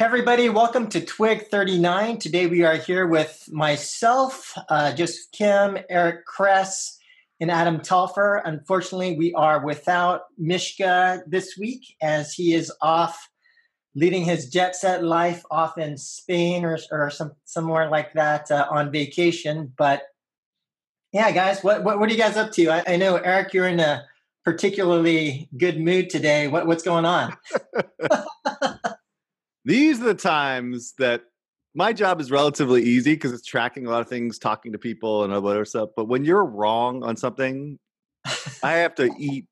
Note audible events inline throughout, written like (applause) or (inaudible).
Hey everybody, welcome to Twig 39. Today we are here with myself, uh, Joseph Kim, Eric Kress, and Adam Telfer. Unfortunately, we are without Mishka this week as he is off leading his jet set life off in Spain or, or some, somewhere like that uh, on vacation. But yeah, guys, what, what, what are you guys up to? I, I know, Eric, you're in a particularly good mood today. What, what's going on? (laughs) (laughs) (laughs) These are the times that my job is relatively easy because it's tracking a lot of things, talking to people, and other stuff. But when you're wrong on something, I have to eat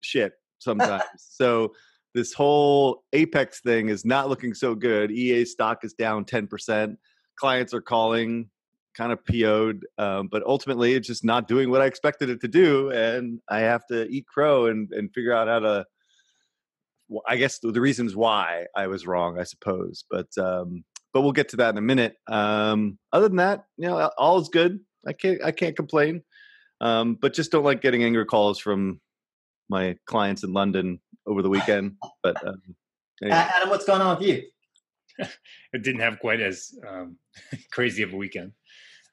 shit sometimes. (laughs) so this whole Apex thing is not looking so good. EA stock is down 10%. Clients are calling, kind of PO'd, um, but ultimately it's just not doing what I expected it to do. And I have to eat crow and, and figure out how to I guess the, reasons why I was wrong, I suppose. But um, but we'll get to that in a minute. Um, other than that, you know, all is good. I can't I can't complain. Um, but just don't like getting angry calls from my clients in London over the weekend. But um, anyway. Adam, what's going on with you? (laughs) it didn't have quite as um, (laughs) crazy of a weekend.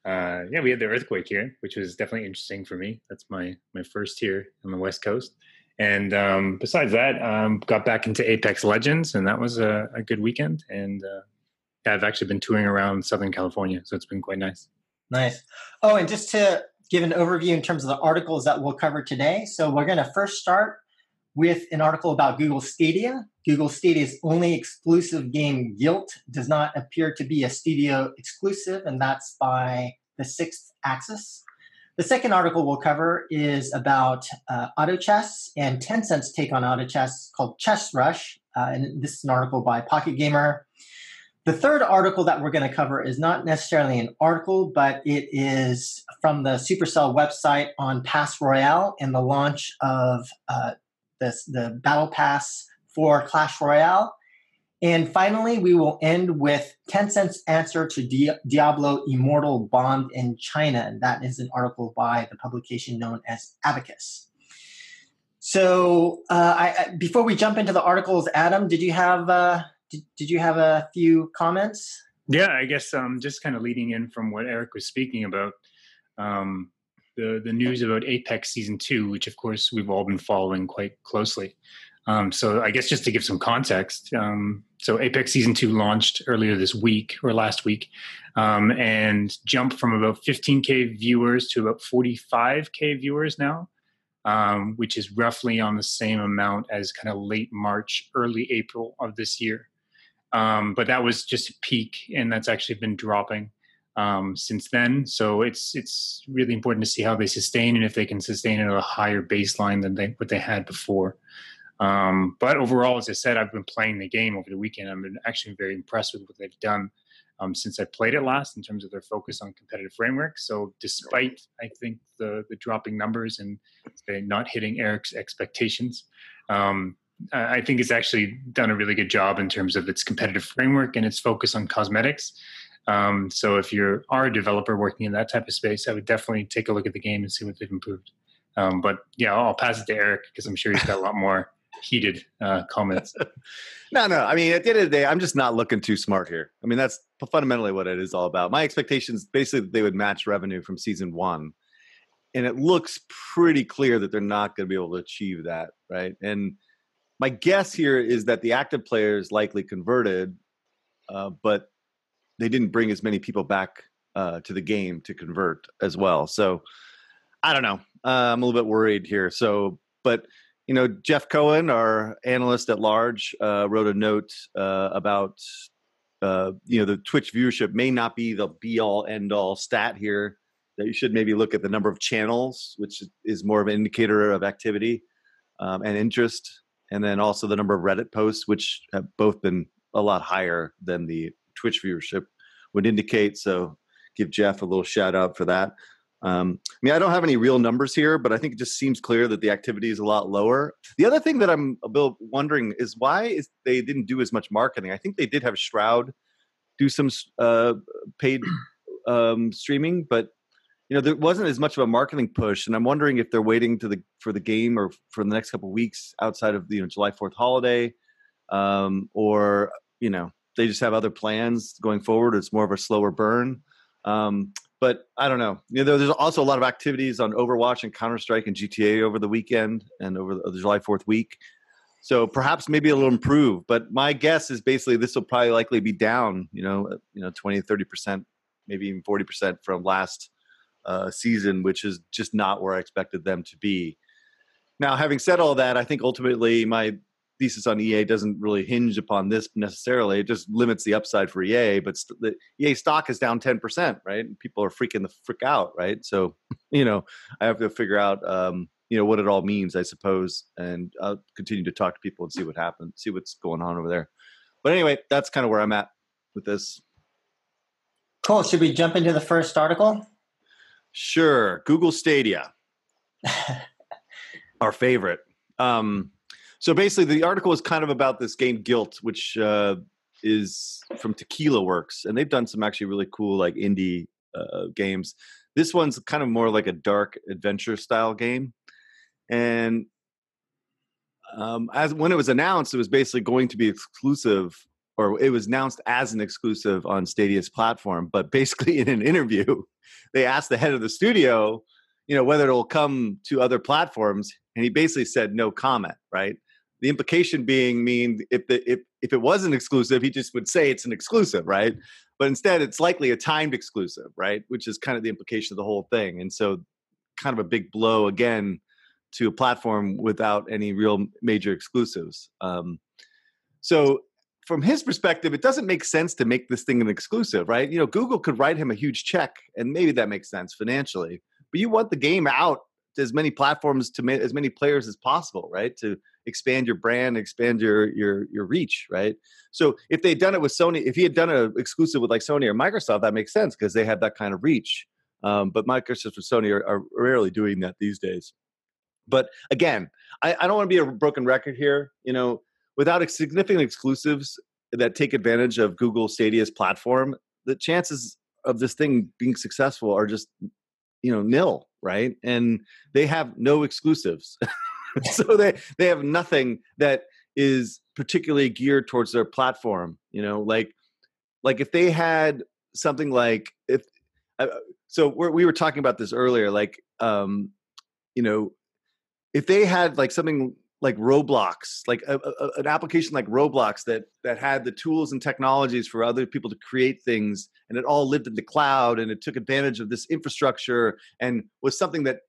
Uh, yeah, we had the earthquake here, which was definitely interesting for me. That's my my first here on the West Coast. And um, besides that, um, got back into Apex Legends, and that was a, a good weekend. And uh, I've actually been touring around Southern California, so it's been quite nice. Nice. Oh, and just to give an overview in terms of the articles that we'll cover today. So we're going to first start with an article about Google Stadia. Google Stadia's only exclusive game, Gylt, does not appear to be a studio exclusive, and that's by the Sixth Axis. The second article we'll cover is about uh, auto chess and Tencent's take on auto chess called Chess Rush. Uh, and this is an article by Pocket Gamer. The third article that we're going to cover is not necessarily an article, but it is from the Supercell website on Pass Royale and the launch of uh, this, the Battle Pass for Clash Royale. And finally, we will end with Tencent's answer to Di- Diablo Immortal Bond in China. And that is an article by the publication known as Abacus. So, uh, I, before we jump into the articles, Adam, did you have uh, did, did you have a few comments? Yeah, I guess um, just kind of leading in from what Eric was speaking about, um, the the news about Apex Season Two, which of course we've all been following quite closely. Um, so I guess just to give some context, um, so Apex Season 2 launched earlier this week or last week um, and jumped from about 15K viewers to about 45K viewers now, um, which is roughly on the same amount as kind of late March, early April of this year. Um, but that was just a peak, and that's actually been dropping um, since then. So it's it's really important to see how they sustain and if they can sustain it at a higher baseline than they, what they had before. Um, but overall, as I said, I've been playing the game over the weekend. I've been actually very impressed with what they've done um, since I played it last in terms of their focus on competitive framework. So, despite I think the the dropping numbers and not hitting Eric's expectations, um, I think it's actually done a really good job in terms of its competitive framework and its focus on cosmetics. Um, so, if you are a developer working in that type of space, I would definitely take a look at the game and see what they've improved. Um, but yeah, I'll pass it to Eric because I'm sure he's got a lot more heated uh, comments. (laughs) no, no. I mean, at the end of the day, I'm just not looking too smart here. I mean, that's fundamentally what it is all about. My expectations basically they would match revenue from season one, and it looks pretty clear that they're not going to be able to achieve that, right? And my guess here is that the active players likely converted, uh, but they didn't bring as many people back uh, to the game to convert as well. So I don't know. Uh, I'm a little bit worried here. So, but you know, Jeff Cohen, our analyst at large, uh, wrote a note uh, about uh, you know the Twitch viewership may not be the be all end all stat here. That you should maybe look at the number of channels, which is more of an indicator of activity um, and interest, and then also the number of Reddit posts, which have both been a lot higher than the Twitch viewership would indicate. So, give Jeff a little shout out for that. Um, I mean, I don't have any real numbers here, but I think it just seems clear that the activity is a lot lower. The other thing that I'm a bit wondering is why is they didn't do as much marketing. I think they did have Shroud do some uh, paid um, streaming, but you know there wasn't as much of a marketing push. And I'm wondering if they're waiting to the for the game or for the next couple weeks outside of the you know, July Fourth holiday, um, or you know they just have other plans going forward. It's more of a slower burn. Um, but I don't know. You know, there's also a lot of activities on Overwatch and Counter Strike and GTA over the weekend and over the, the July Fourth week. So perhaps maybe it'll improve. But my guess is basically this will probably likely be down. You know, uh, you know, 20, 30 percent, maybe even forty percent from last uh, season, which is just not where I expected them to be. Now, having said all that, I think ultimately my thesis on EA doesn't really hinge upon this necessarily. It just limits the upside for EA, but st- the EA stock is down 10%, right? And people are freaking the frick out, right? So, (laughs) you know, I have to figure out, um, you know, what it all means, I suppose, and I'll continue to talk to people and see what happens, see what's going on over there. But anyway, that's kind of where I'm at with this. Cool. Should we jump into the first article? Sure. Google Stadia, (laughs) our favorite. Um, so basically, the article is kind of about this game Gylt, which uh, is from Tequila Works, and they've done some actually really cool like indie uh, games. This one's kind of more like a dark adventure style game, and um, as when it was announced, it was basically going to be exclusive, or it was announced as an exclusive on Stadia's platform. But basically, (laughs) in an interview, they asked the head of the studio, you know, whether it'll come to other platforms, and he basically said no comment. Right? The implication being mean if the if if it wasn't exclusive, he just would say it's an exclusive, right? But instead, it's likely a timed exclusive, right? Which is kind of the implication of the whole thing, and so kind of a big blow again to a platform without any real major exclusives. Um, so from his perspective, it doesn't make sense to make this thing an exclusive, right? You know, Google could write him a huge check, and maybe that makes sense financially. But you want the game out as many platforms to ma- as many players as possible, right? To expand your brand, expand your your your reach, right? So if they'd done it with Sony, if he had done an exclusive with like Sony or Microsoft, that makes sense because they have that kind of reach. Um, but Microsoft and Sony are, are, rarely doing that these days. But again, I, I don't want to be a broken record here. You know, without significant exclusives that take advantage of Google Stadia's platform, the chances of this thing being successful are just you know nil right? And they have no exclusives. (laughs) So they they have nothing that is particularly geared towards their platform you know? Like like if they had something like if uh, so we're, we were talking about this earlier like um you know if they had like something like roblox like a, a, an application like roblox that that had the tools and technologies for other people to create things and it all lived in the cloud and it took advantage of this infrastructure and was something that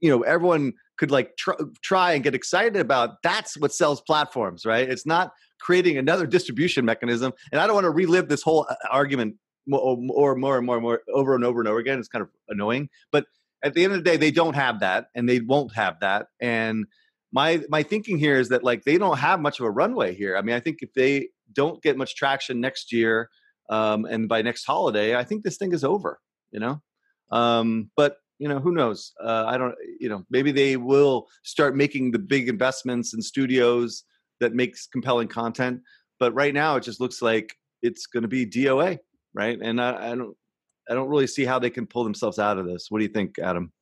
you know everyone could like tr- try and get excited about that's what sells platforms right? It's not creating another distribution mechanism and i don't want to relive this whole uh, argument more, more, more and more and more over and over and over again it's kind of annoying but at the end of the day they don't have that and they won't have that and my my thinking here is that like they don't have much of a runway here. I mean i think if they don't get much traction next year um, and by next holiday i think this thing is over you know? Um, but you know who knows? Uh, i don't you know maybe they will start making the big investments in studios that makes compelling content. But right now it just looks like it's going to be doa right? And I, I don't i don't really see how they can pull themselves out of this. What do you think adam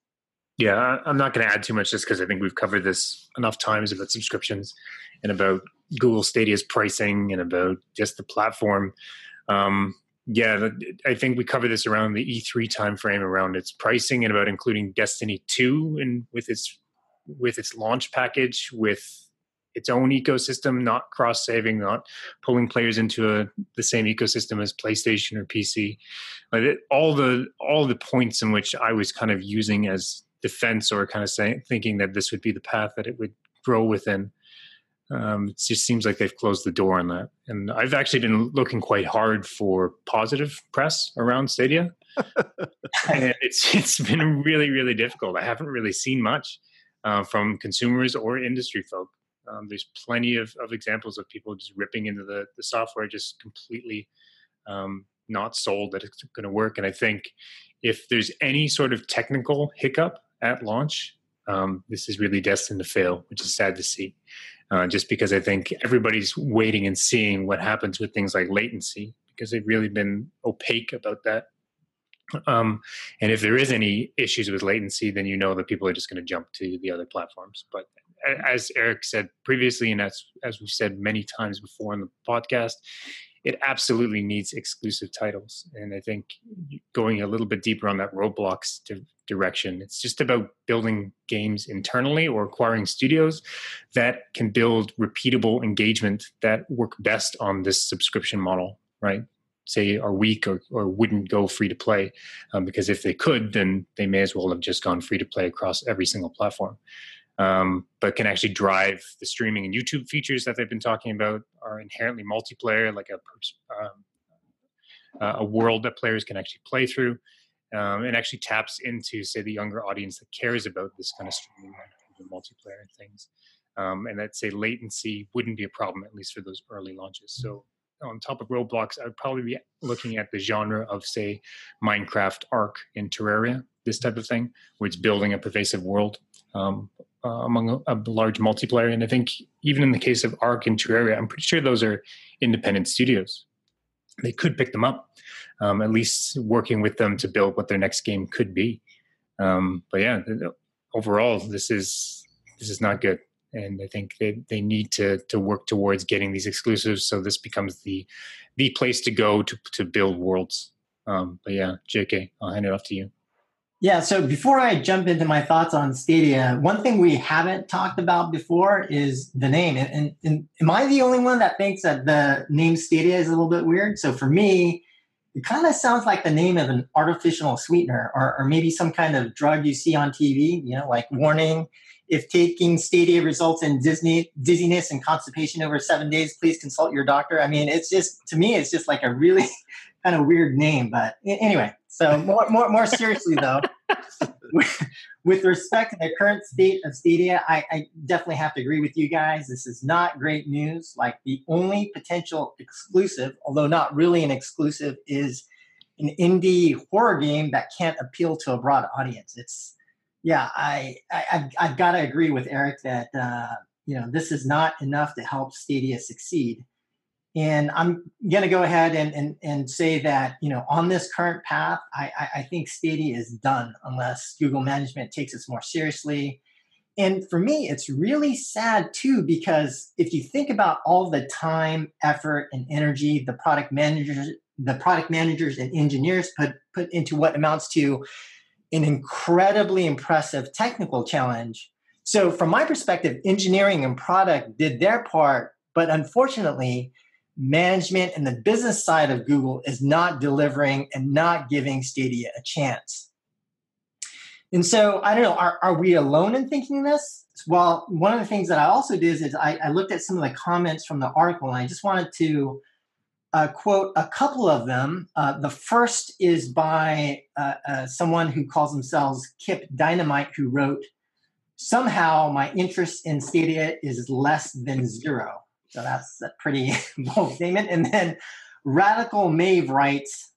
yeah i'm not going to add too much just because i think we've covered this enough times about subscriptions and about google stadia's pricing and about just the platform um, yeah, I think we covered this around the E3 timeframe, around its pricing and about including Destiny 2 and with its with its launch package, with its own ecosystem, not cross saving, not pulling players into a, the same ecosystem as PlayStation or PC. Like it, all the all the points in which I was kind of using as defense or kind of saying thinking that this would be the path that it would grow within um, it just seems like they've closed the door on that. And I've actually been looking quite hard for positive press around Stadia, (laughs) and it's it's been really really difficult. I haven't really seen much uh, from consumers or industry folk. Um, there's plenty of, of examples of people just ripping into the, the software, just completely um, not sold that it's going to work. And I think if there's any sort of technical hiccup at launch, um, this is really destined to fail, which is sad to see uh, just because I think everybody's waiting and seeing what happens with things like latency because they've really been opaque about that. Um, and if there is any issues with latency, then you know that people are just going to jump to the other platforms. But as Eric said previously, and as as we've said many times before in the podcast, it absolutely needs exclusive titles. And I think going a little bit deeper on that Roblox direction, it's just about building games internally or acquiring studios that can build repeatable engagement that work best on this subscription model, right? Say are weak or, or wouldn't go free to play, um, because if they could, then they may as well have just gone free to play across every single platform um, but can actually drive the streaming and YouTube features that they've been talking about are inherently multiplayer, like a um, a world that players can actually play through, um, and actually taps into say the younger audience that cares about this kind of streaming and multiplayer and things. Um, and that say latency wouldn't be a problem at least for those early launches. So on top of Roblox, I'd probably be looking at the genre of say Minecraft, Ark, and Terraria, this type of thing, where it's building a pervasive world um, uh, among a, a, large multiplayer. And I think even in the case of Ark and Terraria, I'm pretty sure those are independent studios. They could pick them up, um, at least working with them to build what their next game could be. Um, but yeah, overall, this is this is not good, and I think they, they need to to work towards getting these exclusives so this becomes the the place to go to to build worlds. Um, but yeah, JK, I'll hand it off to you. Yeah, so before I jump into my thoughts on Stadia, one thing we haven't talked about before is the name. And, and, and, am I the only one that thinks that the name Stadia is a little bit weird? So for me, it kind of sounds like the name of an artificial sweetener or, or maybe some kind of drug you see on TV, you know, like warning if taking Stadia results in Disney dizziness and constipation over seven days, please consult your doctor. I mean, it's just to me, it's just like a really (laughs) kind of weird name. But anyway, so more more more seriously though, (laughs) with respect to the current state of Stadia, I, I, definitely have to agree with you guys. This is not great news. Like the only potential exclusive, although not really an exclusive, is an indie horror game that can't appeal to a broad audience. It's yeah, I, I have I've got to agree with Eric that uh, you know this is not enough to help Stadia succeed. And I'm going to go ahead and, and, and say that, you know, on this current path, I, I think Stadia is done unless Google management takes us more seriously. And for me, it's really sad too, because if you think about all the time, effort, and energy the product managers, the product managers and engineers put, put into what amounts to an incredibly impressive technical challenge. So, from my perspective, engineering and product did their part, but unfortunately, management and the business side of Google is not delivering and not giving Stadia a chance. And so I don't know, are, are we alone in thinking this? Well, one of the things that I also did is I, I looked at some of the comments from the article and I just wanted to uh, quote a couple of them. Uh, the first is by uh, uh someone who calls themselves Kip Dynamite, who wrote, Somehow my interest in Stadia is less than zero. So that's a pretty (laughs) bold statement. And then Radical Mave writes,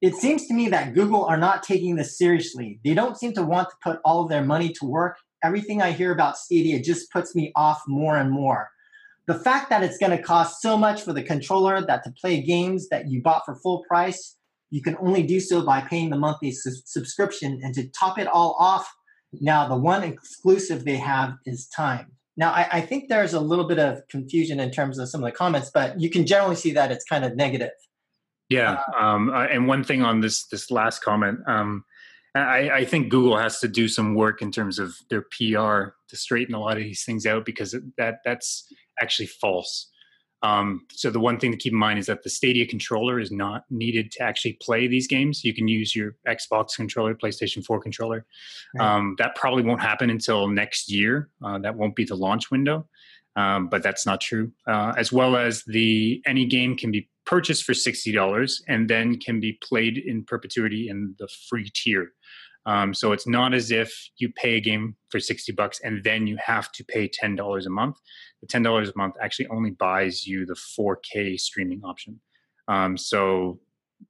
it seems to me that Google are not taking this seriously. They don't seem to want to put all of their money to work. Everything I hear about Stadia just puts me off more and more. The fact that it's going to cost so much for the controller that to play games that you bought for full price, you can only do so by paying the monthly su- subscription. And to top it all off, now the one exclusive they have is time. Now, I, I, think there's a little bit of confusion in terms of some of the comments, but you can generally see that it's kind of negative. Yeah, uh, um, uh, and one thing on this this last comment, um, I, I, think Google has to do some work in terms of their PR to straighten a lot of these things out because that that's actually false. Um, so the one thing to keep in mind is that the Stadia controller is not needed to actually play these games. You can use your Xbox controller, PlayStation 4 controller. Right. Um, that probably won't happen until next year. Uh, that won't be the launch window, um, but that's not true. Uh, as well as the any game can be purchased for sixty dollars and then can be played in perpetuity in the free tier. Um, so it's not as if you pay a game for 60 bucks and then you have to pay $10 a month. The $10 a month actually only buys you the 4K streaming option. Um, so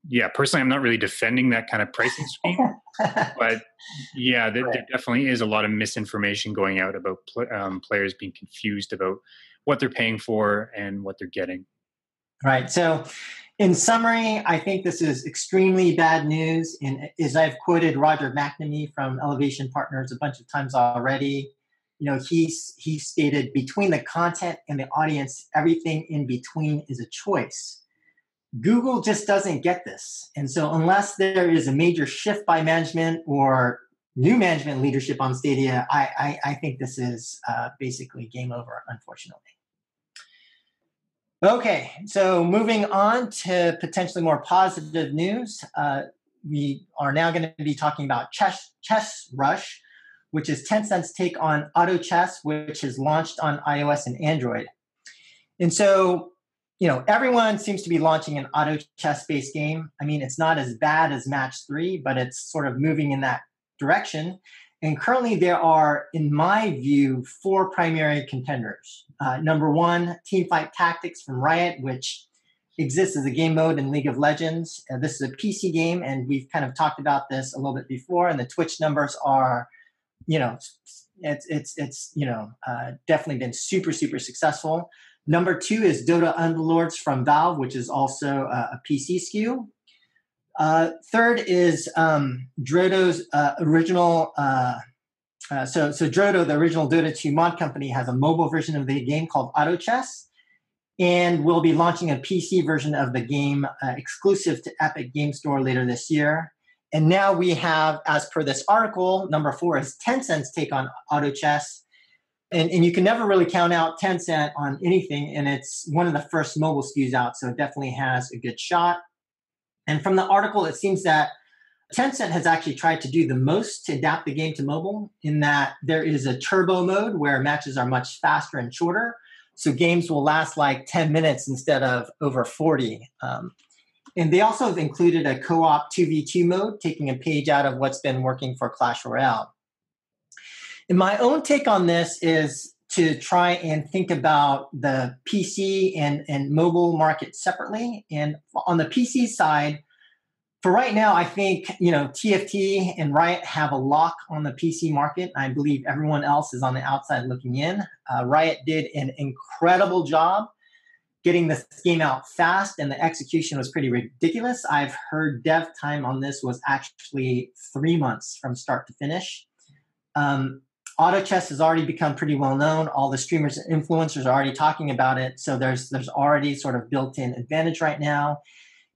yeah, personally, I'm not really defending that kind of pricing scheme, (laughs) but yeah, there, right. there, definitely is a lot of misinformation going out about pl- um, players being confused about what they're paying for and what they're getting. Right. So in summary, I think this is extremely bad news. And as I've quoted Roger McNamee from Elevation Partners a bunch of times already, you know, he's he stated between the content and the audience, everything in between is a choice. Google just doesn't get this. And so, unless there is a major shift by management or new management leadership on Stadia, I, I, I think this is uh, basically game over, unfortunately. Okay, so moving on to potentially more positive news. Uh, we are now going to be talking about Chess, Chess Rush, which is Tencent's take on Auto Chess, which is launched on iOS and Android. And so, you know, everyone seems to be launching an auto chess based game. I mean, it's not as bad as Match 3, but it's sort of moving in that direction. And currently, there are, in my view, four primary contenders. Uh, number one, Teamfight Tactics from Riot, which exists as a game mode in League of Legends. Uh, this is a PC game, and we've kind of talked about this a little bit before. And the Twitch numbers are, you know, it's it's it's you know uh, definitely been super super successful. Number two is Dota Underlords from Valve, which is also a, a PC SKU. Uh, third is um, Drodo's uh, original. Uh, uh, so, so Drodo, the original Dota 2 mod company, has a mobile version of the game called Auto Chess, and will be launching a PC version of the game uh, exclusive to Epic Game Store later this year. And now we have, as per this article, number four is Tencent's take on Auto Chess. And, and you can never really count out Tencent on anything, and it's one of the first mobile SKUs out, so it definitely has a good shot. And from the article, it seems that Tencent has actually tried to do the most to adapt the game to mobile in that there is a turbo mode where matches are much faster and shorter. So games will last like 10 minutes instead of over 40. Um, and they also have included a co op 2v2 mode, taking a page out of what's been working for Clash Royale. And my own take on this is to try and think about the PC and, and mobile market separately. And on the PC side, for right now, I think you know TFT and Riot have a lock on the PC market. I believe everyone else is on the outside looking in. Uh, Riot did an incredible job getting this game out fast, and the execution was pretty ridiculous. I've heard dev time on this was actually three months from start to finish. Um, auto chess has already become pretty well known. All the streamers and influencers are already talking about it. So there's there's already sort of built-in advantage right now.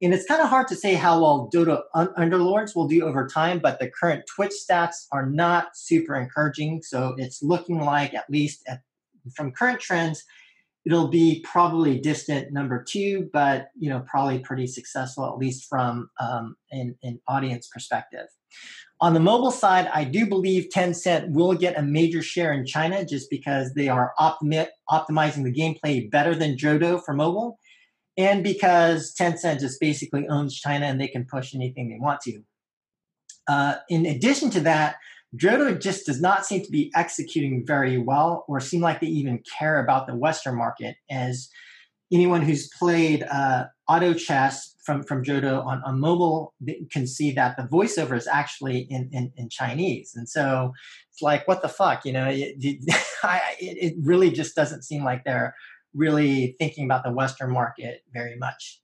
And it's kind of hard to say how well Dota Underlords will do over time, but the current Twitch stats are not super encouraging. So it's looking like, at least at, from current trends, it'll be probably distant number two, but you know probably pretty successful at least from um, an, an audience perspective. On the mobile side, I do believe Tencent will get a major share in China just because they are optimi- optimizing the gameplay better than Drodo for mobile, and because Tencent just basically owns China and they can push anything they want to. Uh, in addition to that, Drodo just does not seem to be executing very well or seem like they even care about the Western market. As anyone who's played uh, auto chess from from Drodo on, on mobile can see that the voiceover is actually in, in, in Chinese, and so it's like what the fuck, you know? It, it (laughs) really just doesn't seem like they're really thinking about the Western market very much.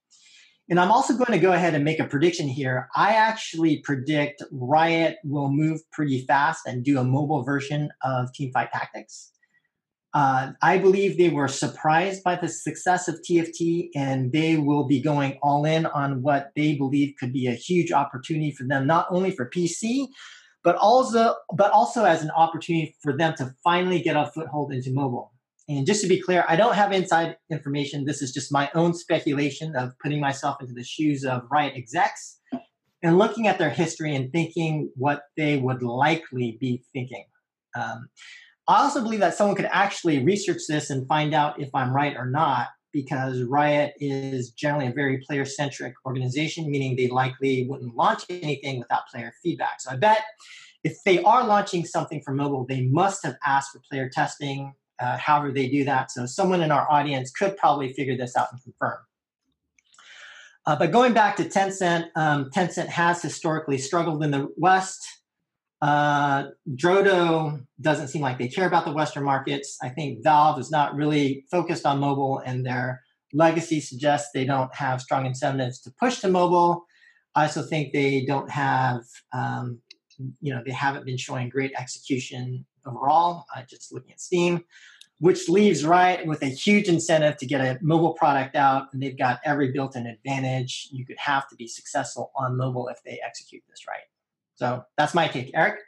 And I'm also going to go ahead and make a prediction here. I actually predict Riot will move pretty fast and do a mobile version of Teamfight Tactics. Uh, I believe they were surprised by the success of TFT, and they will be going all in on what they believe could be a huge opportunity for them, not only for PC, but also but also as an opportunity for them to finally get a foothold into mobile. And just to be clear, I don't have inside information. This is just my own speculation of putting myself into the shoes of Riot execs and looking at their history and thinking what they would likely be thinking. Um, I also believe that someone could actually research this and find out if I'm right or not, because Riot is generally a very player centric organization, meaning they likely wouldn't launch anything without player feedback. So I bet if they are launching something for mobile, they must have asked for player testing, uh, however they do that. So someone in our audience could probably figure this out and confirm. Uh, but going back to Tencent, um, Tencent has historically struggled in the West. Uh, Drodo doesn't seem like they care about the Western markets. I think Valve is not really focused on mobile, and their legacy suggests they don't have strong incentives to push to mobile. I also think they don't have, um, you know, they haven't been showing great execution overall. Uh, just looking at Steam. which leaves Riot with a huge incentive to get a mobile product out, and they've got every built-in advantage you could have to be successful on mobile if they execute this right. So that's my take, Eric.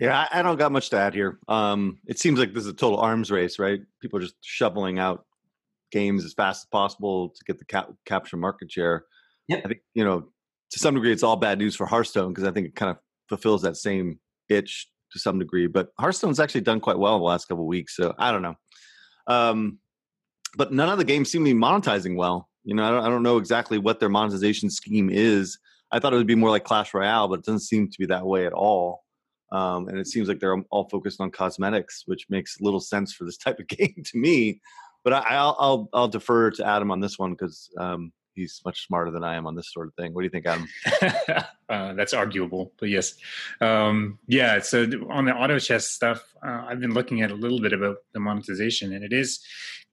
Yeah, I, I don't got much to add here. Um, it seems like this is a total arms race, right? People are just shoveling out games as fast as possible to get the cap- capture market share. Yep. I think you know to some degree it's all bad news for Hearthstone because I think it kind of fulfills that same itch to some degree. But Hearthstone's actually done quite well in the last couple weeks, so I don't know. Um, but none of the games seem to be monetizing well. You know, I don't, I don't know exactly what their monetization scheme is. I thought it would be more like Clash Royale, but it doesn't seem to be that way at all. Um, and it seems like they're all focused on cosmetics, which makes little sense for this type of (laughs) game to me. But I, will I'll I'll defer to Adam on this one because um, he's much smarter than I am on this sort of thing. What do you think, Adam? (laughs) uh, that's arguable, but yes, um, yeah. So on the auto chess stuff, uh, I've been looking at a little bit about the monetization, and it is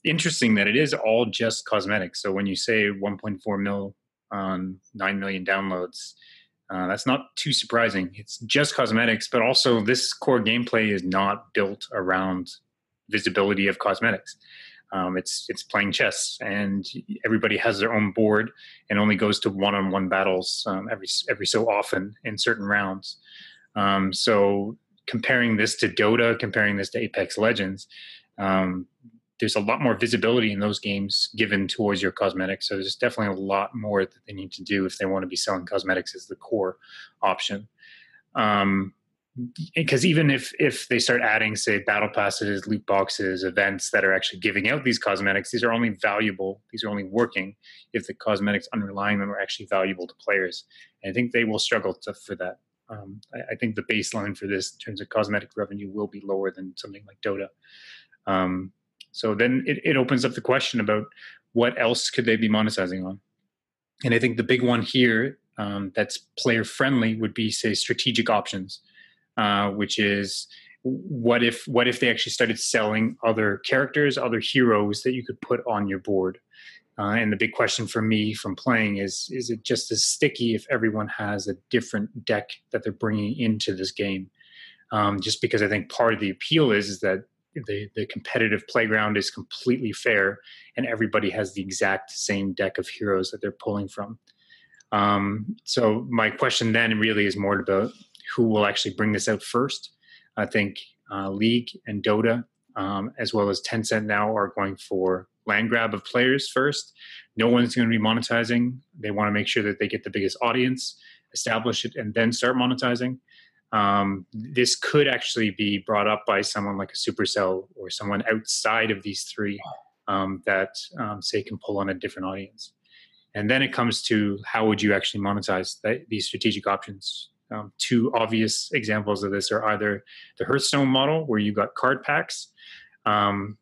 interesting that it is all just cosmetics. So when you say 1.4 mil on 9 million downloads. Uh, that's not too surprising. It's just cosmetics, but also this core gameplay is not built around visibility of cosmetics. Um, it's it's playing chess, and everybody has their own board, and only goes to one-on-one battles um, every every so often in certain rounds. Um, so comparing this to Dota, comparing this to Apex Legends, um, there's a lot more visibility in those games given towards your cosmetics. So there's definitely a lot more that they need to do if they want to be selling cosmetics as the core option. Um, because even if if they start adding say battle passes loot boxes events that are actually giving out these cosmetics these are only valuable these are only working if the cosmetics underlying them are actually valuable to players. And i think they will struggle to, for that. Um, I, I, think the baseline for this in terms of cosmetic revenue will be lower than something like dota. Um, so then it, it opens up the question about what else could they be monetizing on? And I think the big one here um, that's player friendly would be say strategic options, uh, which is what if what if they actually started selling other characters, other heroes that you could put on your board? Uh, and the big question for me from playing is is it just as sticky if everyone has a different deck that they're bringing into this game? Um, just because I think part of the appeal is, is that the, the competitive playground is completely fair and everybody has the exact same deck of heroes that they're pulling from. Um, so my question then really is more about who will actually bring this out first. I think uh, League and Dota, um, as well as Tencent now, are going for land grab of players first. No one's going to be monetizing. They want to make sure that they get the biggest audience, establish it, and then start monetizing um, this could actually be brought up by someone like a supercell or someone outside of these three um, that um, say can pull on a different audience and then it comes to how would you actually monetize that, these strategic options um, two obvious examples of this are either the hearthstone model where you got card packs um,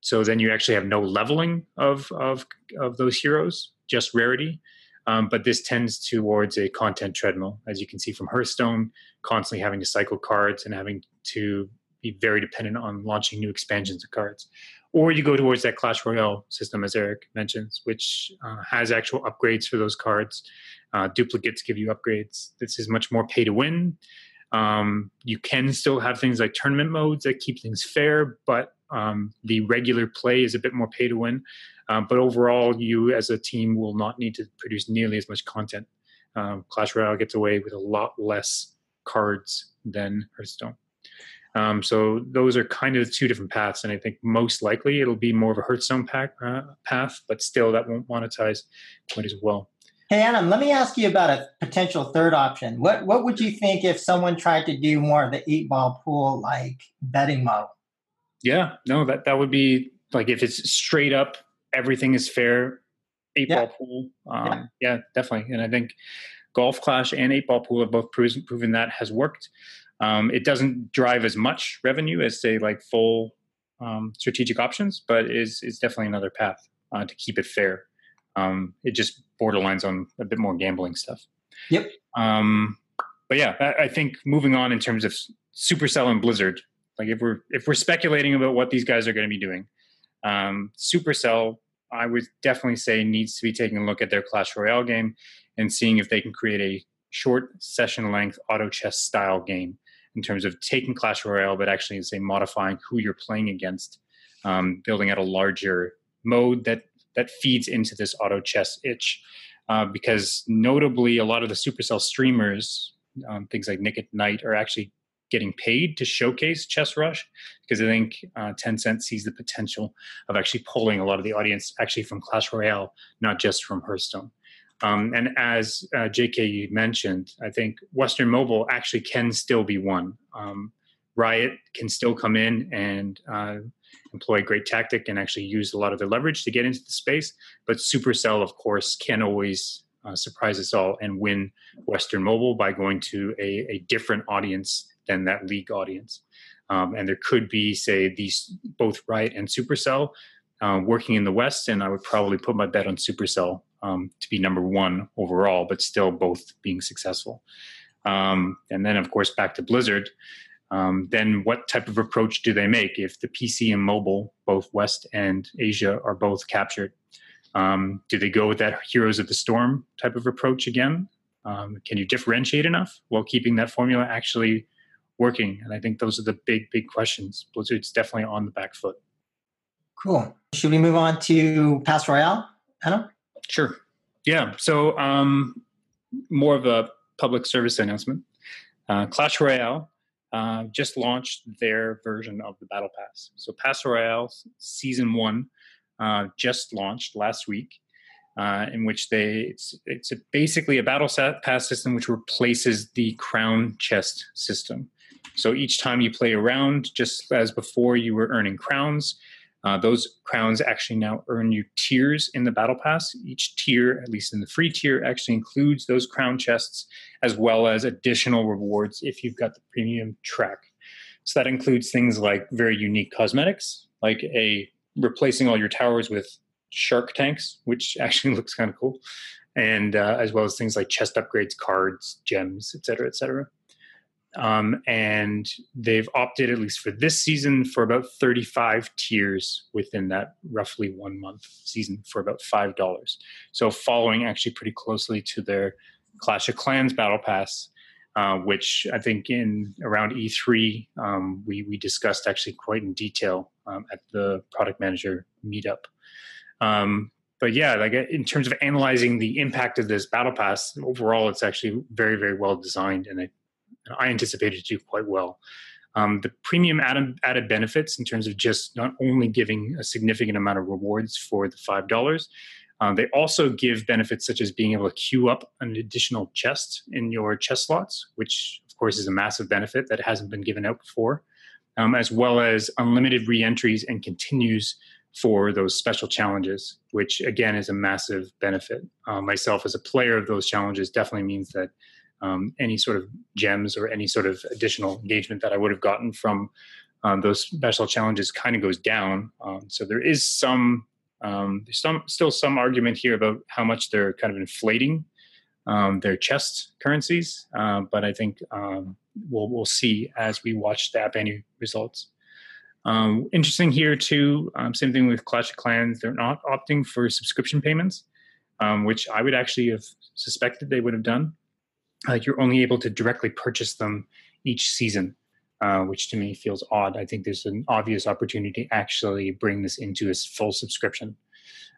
so then you actually have no leveling of, of, of those heroes just rarity um, but this tends towards a content treadmill, as you can see from Hearthstone, constantly having to cycle cards and having to be very dependent on launching new expansions of cards. Or you go towards that Clash Royale system, as Eric mentions, which uh, has actual upgrades for those cards. Uh, duplicates give you upgrades. This is much more pay to win. Um, you can still have things like tournament modes that keep things fair, but um, the regular play is a bit more pay to win. Um, but overall, you as a team will not need to produce nearly as much content. Um, Clash Royale gets away with a lot less cards than Hearthstone. Um, so those are kind of the two different paths, and I think most likely it'll be more of a Hearthstone pack, uh, path, but still that won't monetize quite as well. Hey Adam, let me ask you about a potential third option. What what would you think if someone tried to do more of the eight ball pool like betting model? Yeah, no, that that would be like if it's straight up everything is fair. Eight yeah. ball pool, um, yeah. yeah. definitely. And I think golf clash and eight ball pool have both proven, proven that has worked. Um, it doesn't drive as much revenue as say like full um, strategic options, but is is definitely another path uh, to keep it fair. Um, it just borderlines on a bit more gambling stuff. Yep. Um, but yeah, I, I, think moving on in terms of Supercell and Blizzard, like if we're if we're speculating about what these guys are going to be doing, um, Supercell, I would definitely say needs to be taking a look at their Clash Royale game and seeing if they can create a short session length auto chess style game in terms of taking Clash Royale, but actually say modifying who you're playing against um, building out a larger mode that that feeds into this auto chess itch. Uh, because notably, a lot of the Supercell streamers, um, things like Nickatnyte, are actually getting paid to showcase Chess Rush because I think uh, Tencent sees the potential of actually pulling a lot of the audience actually from Clash Royale, not just from Hearthstone. Um, and as uh, JK mentioned, I think Western Mobile actually can still be won. Um, Riot can still come in and uh, employ great tactic and actually use a lot of their leverage to get into the space. But Supercell, of course, can always uh, surprise us all and win Western Mobile by going to a, a different audience than that league audience. Um, and there could be, say, these both Riot and Supercell uh, working in the West, and I would probably put my bet on Supercell um, to be number one overall, but still both being successful. Um, and then, of course, back to Blizzard. Um, then, what type of approach do they make if the PC and mobile, both West and Asia, are both captured? Um, do they go with that Heroes of the Storm type of approach again? Um, can you differentiate enough while keeping that formula actually working? And I think those are the big, big questions. Blizzard's definitely on the back foot. Cool. Should we move on to Pass Royale, Anna? Sure. Yeah. So, um, more of a public service announcement. Uh, Clash Royale uh, just launched their version of the Battle Pass. So, Pass Royale Season One uh, just launched last week. Uh, in which they it's it's a, basically a battle pass system which replaces the crown chest system. So each time you play a round, just as before, you were earning crowns. Uh, those crowns actually now earn you tiers in the battle pass. Each tier, at least in the free tier, actually includes those crown chests as well as additional rewards if you've got the premium track. So that includes things like very unique cosmetics, like a replacing all your towers with shark tanks, which (laughs) actually looks kind of cool, and uh, as well as things like chest upgrades, cards, gems, etc., etc. Um, and they've opted, at least for this season, for about 35 tiers within that roughly one month season for about $5. So, following actually pretty closely to their Clash of Clans Battle Pass, uh, which I think in around E3, um, we, we discussed actually quite in detail um, at the product manager meetup. Um, but yeah, like in terms of analyzing the impact of this battle pass, overall, it's actually very, very well designed, and I I anticipated to do quite well. Um, the premium added, added benefits in terms of just not only giving a significant amount of rewards for the five dollars, um, they also give benefits such as being able to queue up an additional chest in your chest slots, which of course is a massive benefit that hasn't been given out before, um, as well as unlimited re-entries and continues for those special challenges, which again is a massive benefit. Uh, myself as a player of those challenges definitely means that um, any sort of gems or any sort of additional engagement that I would have gotten from um, those special challenges kind of goes down. Um, so there is some um, there's some still some argument here about how much they're kind of inflating um, their chest currencies, uh, but I think um, we'll we'll see as we watch the App Annie results. interesting here too. same thing with Clash of Clans. They're not opting for subscription payments, which I would actually have suspected they would have done uh, you're only able to directly purchase them each season, uh, which to me feels odd. I think there's an obvious opportunity to actually bring this into a full subscription.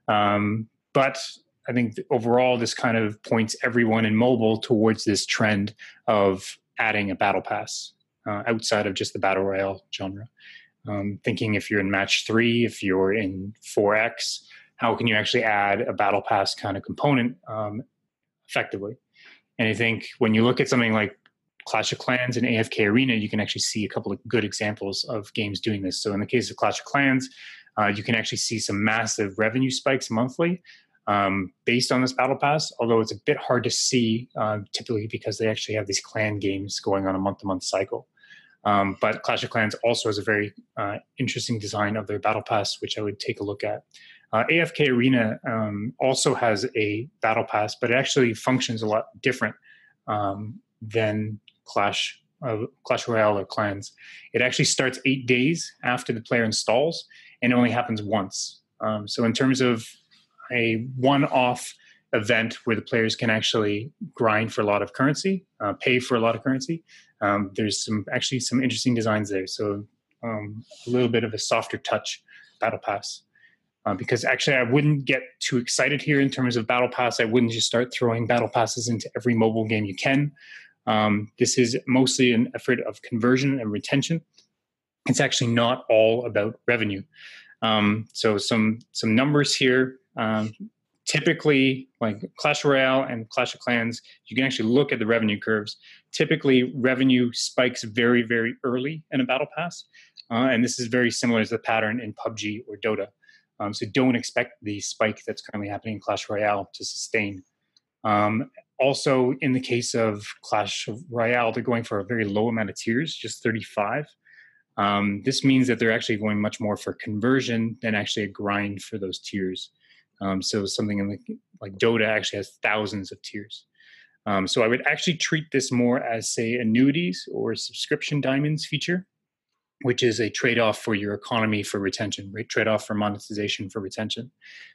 Um, but I think overall, this kind of points everyone in mobile towards this trend of adding a battle pass uh, outside of just the battle royale genre. Um, thinking if you're in match three, if you're in 4X, how can you actually add a battle pass kind of component um, effectively? And I think when you look at something like Clash of Clans and AFK Arena, you can actually see a couple of good examples of games doing this. So in the case of Clash of Clans, uh, you can actually see some massive revenue spikes monthly um, based on this battle pass. Although it's a bit hard to see, uh, typically because they actually have these clan games going on a month-to-month cycle. Um, but Clash of Clans also has a very uh, interesting design of their battle pass, which I would take a look at. Uh, AFK Arena um, also has a battle pass, but it actually functions a lot different um, than Clash uh, Clash Royale or Clans. It actually starts eight days after the player installs, and it only happens once. Um, so in terms of a one-off event where the players can actually grind for a lot of currency, uh, pay for a lot of currency, um, there's some actually some interesting designs there. So um, a little bit of a softer touch battle pass. Uh, because actually, I wouldn't get too excited here in terms of battle pass. I wouldn't just start throwing battle passes into every mobile game you can. Um, this is mostly an effort of conversion and retention. It's actually not all about revenue. Um, so some some numbers here. Um, typically like clash royale and clash of clans you can actually look at the revenue curves. Typically revenue spikes very very early in a battle pass uh, and this is very similar to the pattern in pubg or dota. Um, so don't expect the spike that's currently happening in clash royale to sustain. Um, also in the case of clash royale they're going for a very low amount of tiers just 35 um, this means that they're actually going much more for conversion than actually a grind for those tiers um, so something in the, like Dota actually has thousands of tiers. Um, so I would actually treat this more as say annuities or subscription diamonds feature, which is a trade-off for your economy for retention, right? Trade-off for monetization for retention.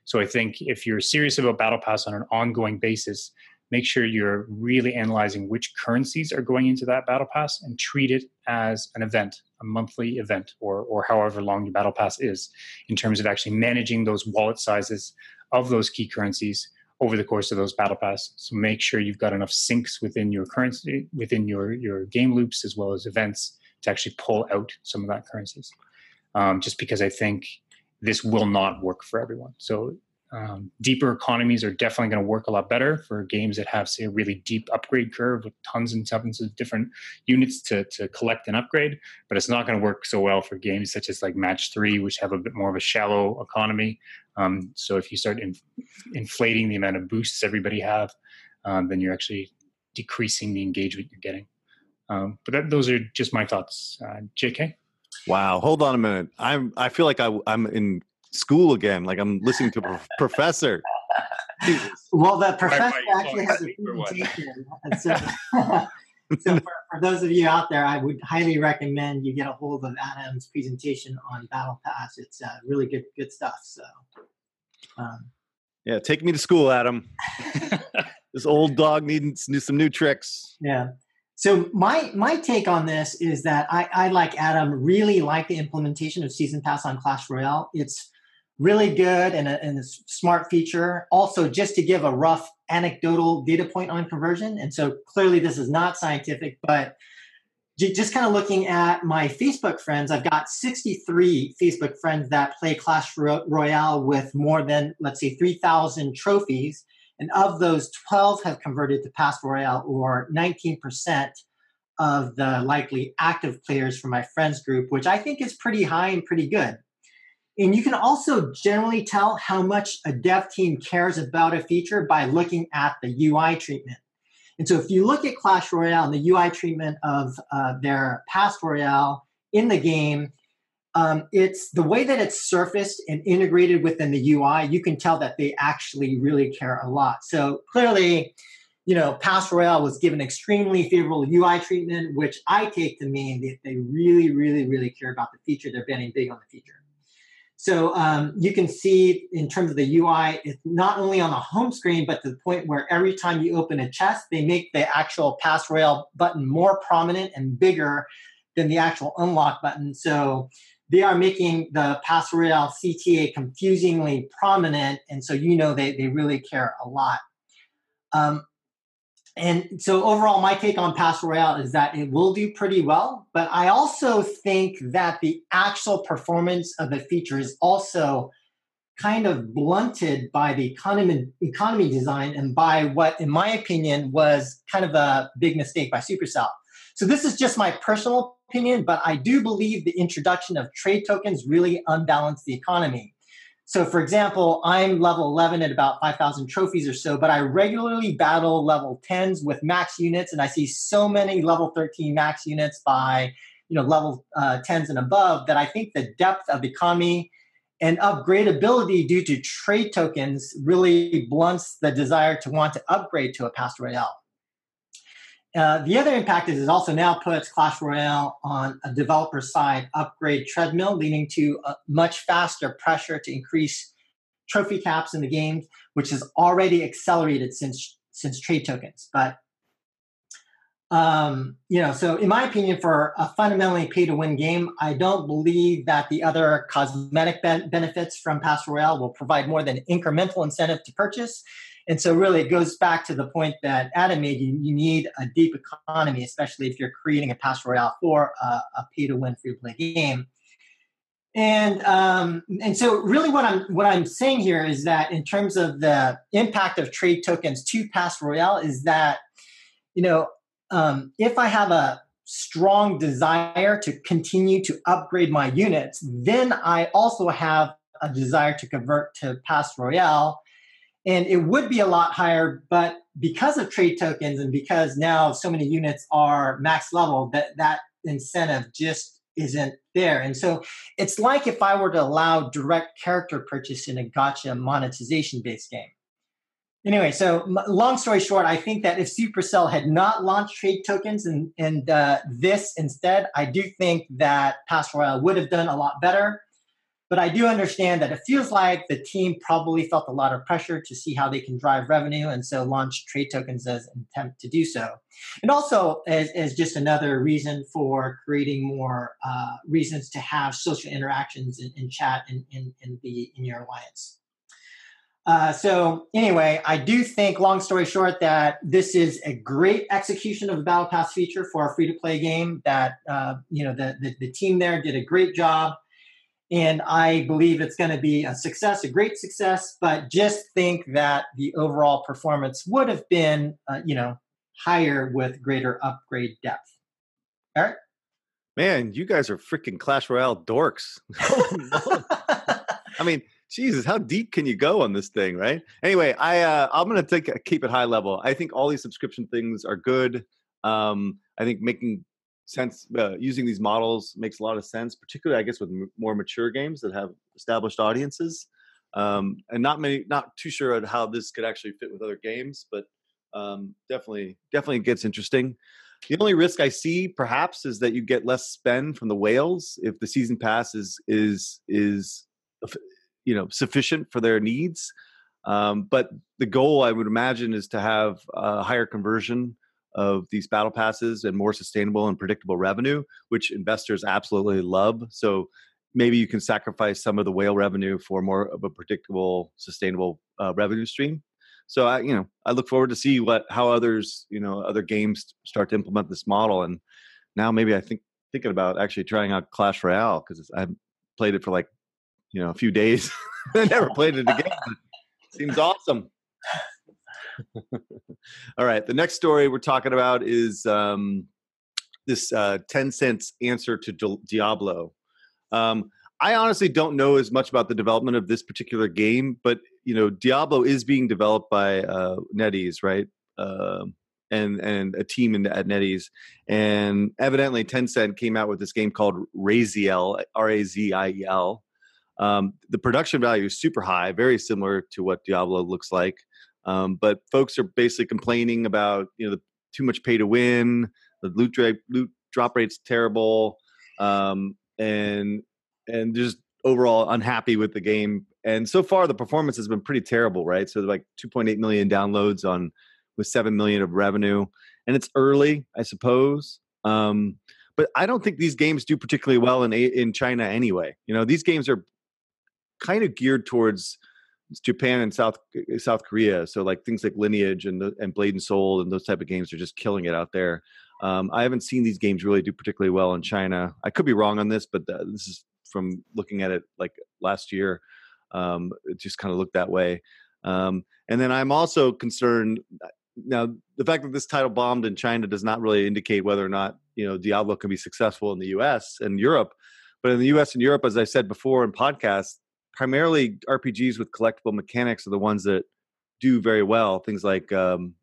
So I think if you're serious about Battle Pass on an ongoing basis, make sure you're really analyzing which currencies are going into that battle pass and treat it as an event a monthly event or or however long your battle pass is in terms of actually managing those wallet sizes of those key currencies over the course of those battle pass. So make sure you've got enough sinks within your currency, within your your game loops as well as events to actually pull out some of that currencies. Um, just because I think this will not work for everyone. So um, deeper economies are definitely going to work a lot better for games that have, say, a really deep upgrade curve with tons and tons of different units to, to collect and upgrade. But it's not going to work so well for games such as like Match 3, which have a bit more of a shallow economy. Um, so if you start in, inflating the amount of boosts everybody have, um, then you're actually decreasing the engagement you're getting. Um, but that, those are just my thoughts. Uh, JK? Wow, hold on a minute. I'm I feel like I, I'm in school again. Like I'm listening to a (laughs) professor. (laughs) well, the professor actually has a presentation. so, (laughs) so for, for, those of you out there, I would highly recommend you get a hold of Adam's presentation on Battle Pass. It's uh, really good, good stuff. So, um, yeah, take me to school, Adam. this old dog needs some new tricks. Yeah. So my my take on this is that I, I like Adam really like the implementation of season pass on Clash Royale. It's really good and a, and a smart feature. Also, just to give a rough anecdotal data point on conversion, and so clearly this is not scientific, but just kind of looking at my Facebook friends, I've got 63 Facebook friends that play Clash Royale with more than, let's say, 3,000 trophies. And of those, 12 have converted to Pass Royale, or 19% of the likely active players from my friends group, which I think is pretty high and pretty good. And you can also generally tell how much a dev team cares about a feature by looking at the UI treatment. And so if you look at Clash Royale and the UI treatment of uh, their Pass Royale in the game, um, it's the way that it's surfaced and integrated within the UI, you can tell that they actually really care a lot. So clearly, you know, Pass Royale was given extremely favorable UI treatment, which I take to mean that they really, really, really care about the feature. They're betting big on the feature. So um, you can see in terms of the UI, it's not only on the home screen, but to the point where every time you open a chest, they make the actual Pass Royale button more prominent and bigger than the actual unlock button. So they are making the Pass Royale CTA confusingly prominent, and so you know they, they really care a lot. Um, and so overall, my take on Pass Royale is that it will do pretty well, but I also think that the actual performance of the feature is also kind of blunted by the economy, economy design and by what, in my opinion, was kind of a big mistake by Supercell. So this is just my personal opinion, but I do believe the introduction of trade tokens really unbalanced the economy. So, for example, I'm level 11 at about 5,000 trophies or so, but I regularly battle level 10s with max units, and I see so many level 13 max units by you know level uh, 10s and above that I think the depth of economy and upgradability due to trade tokens really blunts the desire to want to upgrade to a Pass Royale. Uh, the other impact is it also now puts Clash Royale on a developer side upgrade treadmill, leading to a much faster pressure to increase trophy caps in the game, which has already accelerated since since trade tokens. But um, you know, so in my opinion, for a fundamentally pay to win game, I don't believe that the other cosmetic ben- benefits from Pass Royale will provide more than incremental incentive to purchase. And so, really, it goes back to the point that Adam made. You, you need a deep economy, especially if you're creating a Pass Royale for a, pay to win free to play game. And um, and so, really, what I'm what I'm saying here is that in terms of the impact of trade tokens to Pass Royale, is that you know um, if I have a strong desire to continue to upgrade my units, then I also have a desire to convert to Pass Royale. And it would be a lot higher, but because of trade tokens and because now so many units are max level, that that incentive just isn't there. And so it's like if I were to allow direct character purchase in a gacha monetization based game anyway, so long story short, I think that if Supercell had not launched trade tokens and and uh, this instead, I do think that Pass Royale would have done a lot better. But I do understand that it feels like the team probably felt a lot of pressure to see how they can drive revenue, and so launched trade tokens as an attempt to do so. And also as, as just another reason for creating more uh, reasons to have social interactions in, in chat in, in, in in your alliance. Uh, so anyway, I do think, long story short, that this is a great execution of the Battle Pass feature for a free-to-play game. That uh, you know the, the, the team there did a great job, and I believe it's going to be a success, a great success. But just think that the overall performance would have been, uh, you know, higher with greater upgrade depth. Eric, man, you guys are freaking Clash Royale dorks. (laughs) (laughs) I mean Jesus, how deep can you go on this thing, right? Anyway, I uh, I'm gonna take keep it high level. I think all these subscription things are good. Um, I think making sense uh, using these models makes a lot of sense, particularly I guess with m- more mature games that have established audiences. Um, and not many, not too sure on how this could actually fit with other games, but um, definitely, definitely gets interesting. The only risk I see, perhaps, is that you get less spend from the whales if the season pass is is is you know sufficient for their needs. Um, but the goal, I would imagine, is to have a higher conversion of these battle passes and more sustainable and predictable revenue, which investors absolutely love. So maybe you can sacrifice some of the whale revenue for more of a predictable, sustainable uh, revenue stream. So I, you know, I look forward to see what how others, you know, other games start to implement this model. And now maybe I think thinking about actually trying out Clash Royale because I've played it for like you know a few days. (laughs) I never played it again. Seems awesome. (laughs) All right, the next story we're talking about is um, this uh, cents answer to Diablo. Um, I honestly don't know as much about the development of this particular game, but you know, Diablo is being developed by uh, NetEase, right? Uh, and and a team in, at NetEase, and evidently Tencent came out with this game called Raziel, R A Z I E L, um, the production value is super high, very similar to what Diablo looks like. Um, but folks are basically complaining about you know the too much pay to win, the loot, dra- loot drop rate's terrible, um, and and just overall unhappy with the game. And so far, the performance has been pretty terrible, right? So like 2.8 million downloads on with seven million of revenue, and it's early, I suppose. Um, but I don't think these games do particularly well in in China anyway. You know, these games are kind of geared towards Japan and South eh, South Korea. So like things like Lineage and the, and Blade and Soul and those type of games are just killing it out there. Um, I haven't seen these games really do particularly well in China. I could be wrong on this, but uh, this is from looking at it like last year. Um, it just kind of looked that way. Um, and then I'm also concerned uh, now the fact that this title bombed in China does not really indicate whether or not you know Diablo can be successful in the U.S. and Europe. But in the U.S. and Europe, as I said before in podcasts, primarily RPGs with collectible mechanics are the ones that do very well. Things like um,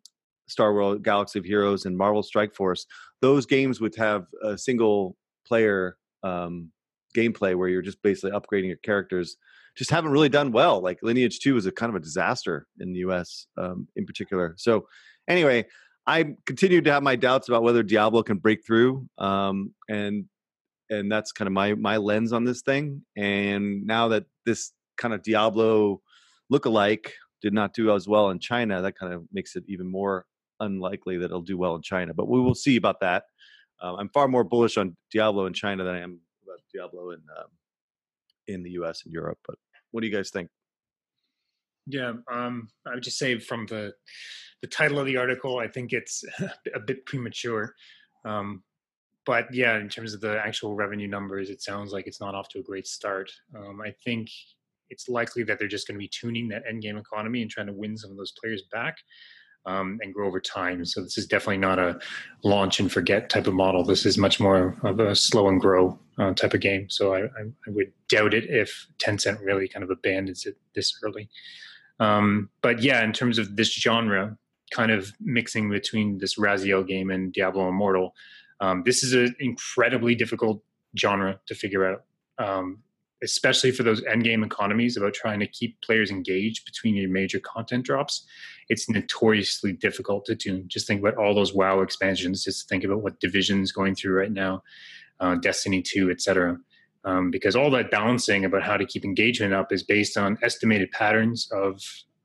Star Wars Galaxy of Heroes and Marvel Strike Force. Those games would have a single player um, gameplay where you're just basically upgrading your characters. Just haven't really done well. Like Lineage Two is a kind of a disaster in the U.S. Um, in particular. So anyway, I continue to have my doubts about whether Diablo can break through. Um, and and that's kind of my my lens on this thing. And now that this kind of Diablo look-alike did not do as well in China, that kind of makes it even more unlikely that it'll do well in China. But we will see about that. Um, I'm far more bullish on Diablo in China than I am about Diablo in um, in the U.S. and Europe. But what do you guys think? Yeah, um, I would just say from the the title of the article, I think it's (laughs) a bit premature. Um, but yeah, in terms of the actual revenue numbers, it sounds like it's not off to a great start. Um, I think it's likely that they're just going to be tuning that end game economy and trying to win some of those players back um, and grow over time. So this is definitely not a launch and forget type of model. This is much more of a slow and grow uh, type of game. So I, I, would doubt it if Tencent really kind of abandons it this early. Um, but yeah, in terms of this genre, kind of mixing between this Raziel game and Diablo Immortal, um, this is an incredibly difficult genre to figure out. Um, especially for those end game economies about trying to keep players engaged between your major content drops, it's notoriously difficult to tune. Just think about all those WoW expansions. Just think about what Division's going through right now, uh, Destiny 2, etc. Um, because all that balancing about how to keep engagement up is based on estimated patterns of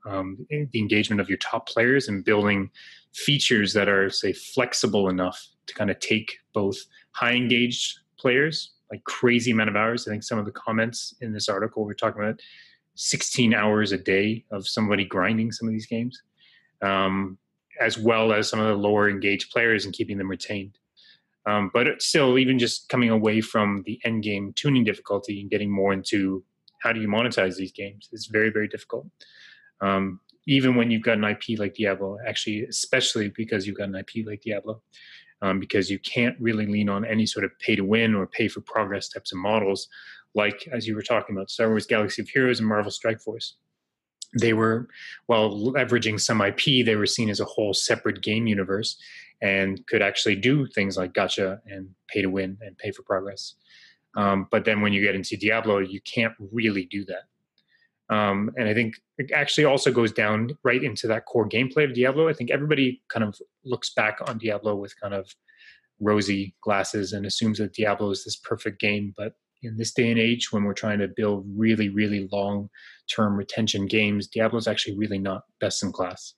um, the engagement of your top players and building features that are, say, flexible enough to kind of take both high engaged players like crazy amount of hours. I think some of the comments in this article we're talking about 16 hours a day of somebody grinding some of these games, um, as well as some of the lower engaged players and keeping them retained. Um, but still, even just coming away from the end game tuning difficulty and getting more into how do you monetize these games is very, very difficult. Um, even when you've got an IP like Diablo, actually, especially because you've got an IP like Diablo, um, because you can't really lean on any sort of pay to win or pay for progress types of models, like as you were talking about Star Wars Galaxy of Heroes and Marvel Strike Force. They were, while leveraging some IP, they were seen as a whole separate game universe and could actually do things like gacha and pay to win and pay for progress. Um, but then when you get into Diablo, you can't really do that. Um, and I think it actually also goes down right into that core gameplay of Diablo. I think everybody kind of looks back on Diablo with kind of rosy glasses and assumes that Diablo is this perfect game. But in this day and age, when we're trying to build really, really long term retention games, Diablo is actually really not best in class.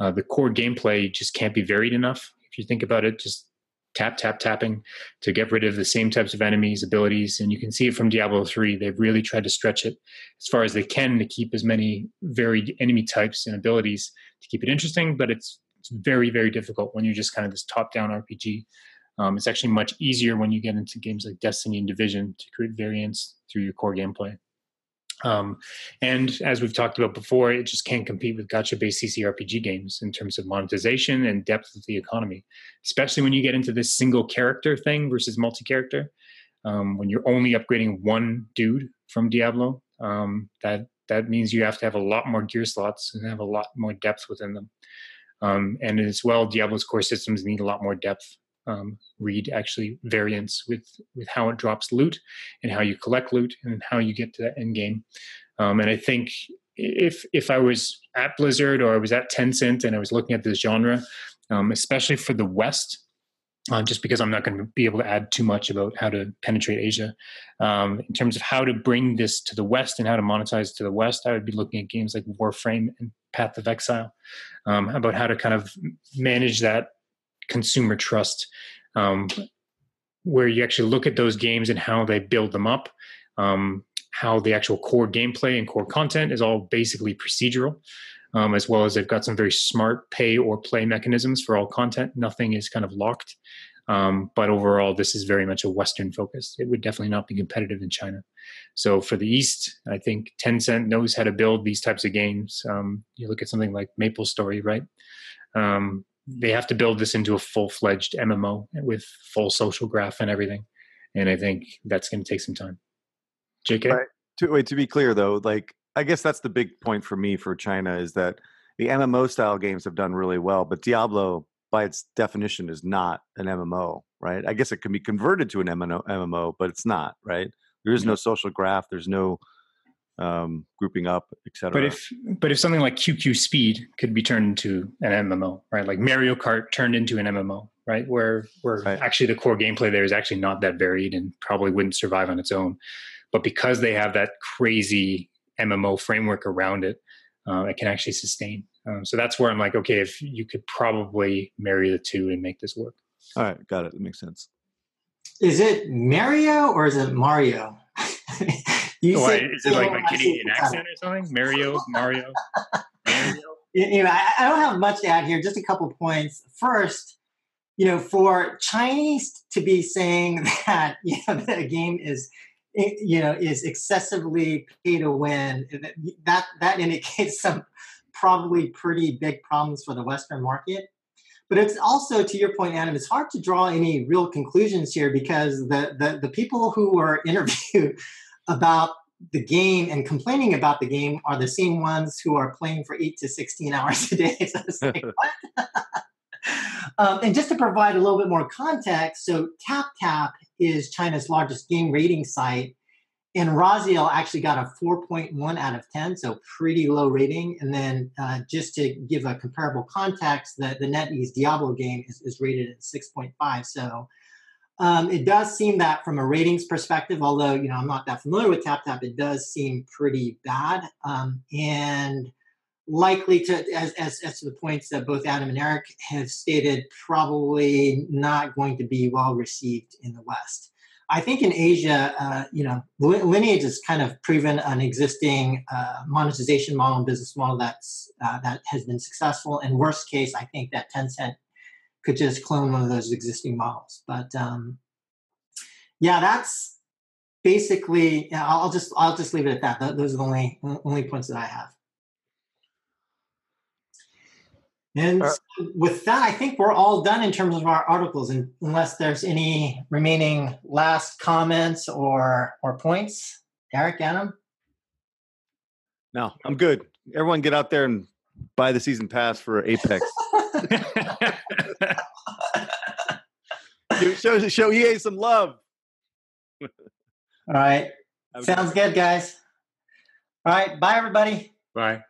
Uh, the core gameplay just can't be varied enough. If you think about it, just tap tap tapping to get rid of the same types of enemies abilities and you can see it from diablo 3 they've really tried to stretch it as far as they can to keep as many varied enemy types and abilities to keep it interesting but it's, it's very very difficult when you're just kind of this top down rpg um, it's actually much easier when you get into games like destiny and division to create variants through your core gameplay um, and as we've talked about before, it just can't compete with gacha based CCRPG games in terms of monetization and depth of the economy, especially when you get into this single character thing versus multi character. Um, when you're only upgrading one dude from Diablo, um, that that means you have to have a lot more gear slots and have a lot more depth within them. Um, and as well, Diablo's core systems need a lot more depth um, read actually variants with with how it drops loot and how you collect loot and how you get to that end game. Um, and I think if if I was at Blizzard or I was at Tencent and I was looking at this genre, um, especially for the West, uh, just because I'm not going to be able to add too much about how to penetrate Asia. Um, in terms of how to bring this to the West and how to monetize to the West, I would be looking at games like Warframe and Path of Exile, um, about how to kind of manage that consumer trust, um, where you actually look at those games and how they build them up, um, how the actual core gameplay and core content is all basically procedural. Um, as well as they've got some very smart pay or play mechanisms for all content. Nothing is kind of locked. Um, but overall, this is very much a Western focus. It would definitely not be competitive in China. So for the East, I think Tencent knows how to build these types of games. Um, you look at something like Maple Story, right? They have to build this into a full fledged MMO with full social graph and everything. And I think that's going to take some time. JK? Right. To, wait, to be clear though, like, I guess that's the big point for me for China is that the MMO style games have done really well, but Diablo, by its definition, is not an MMO, right? I guess it can be converted to an MMO, but it's not, right? There is no social graph. There's no um, grouping up, etc. But if but if something like QQ Speed could be turned into an MMO, right? Like Mario Kart turned into an MMO, right? Where where right. actually the core gameplay there is actually not that varied and probably wouldn't survive on its own. But because they have that crazy MMO framework around it, uh, it can actually sustain. Um, so that's where I'm like, okay, if you could probably marry the two and make this work. All right, got it. That makes sense. Is it Mario or is it Mario? (laughs) you oh, is it like a Canadian accent or something? Mario, Mario. (laughs) Mario? You know, I, don't have much to add here. Just a couple points. First, you know, for Chinese to be saying (laughs) that you know the game is eh, you know is excessively pay to win, eh, that that indicates (laughs) some probably pretty big problems for the Western market. But it's also, to your point, Adam, it's hard to draw any real conclusions here because the, the, the people who were interviewed about the game and complaining about the game are the same ones who are playing for eight to 16 hours a day. (laughs) So it's like, (laughs) what? um, and just to provide a little bit more context, so TapTap is China's largest game rating site and Raziel actually got a 4.1 out of 10, so pretty low rating. And then uh, just to give a comparable context, the, the NetEase Diablo game is, is rated at 6.5. So um, it does seem that from a ratings perspective, although you know I'm not that familiar with TapTap, it does seem pretty bad. Um, and likely to, as, as, as to the points that both Adam and Eric have stated, probably not going to be well received in the West. I think in Asia, uh, you know, Lineage has kind of proven an existing uh, monetization model and business model that's uh, that has been successful. In worst case, I think that Tencent could just clone one of those existing models. But um, yeah, that's basically. I'll just I'll just leave it at that. Those are the only only points that I have. And uh, with that, I think we're all done in terms of our articles, and unless there's any remaining last comments or or points, Eric, Adam. No, I'm good. Everyone, get out there and buy the season pass for Apex. (laughs) (laughs) show show EA some love. all right, sounds good, guys. All right, bye everybody. Bye.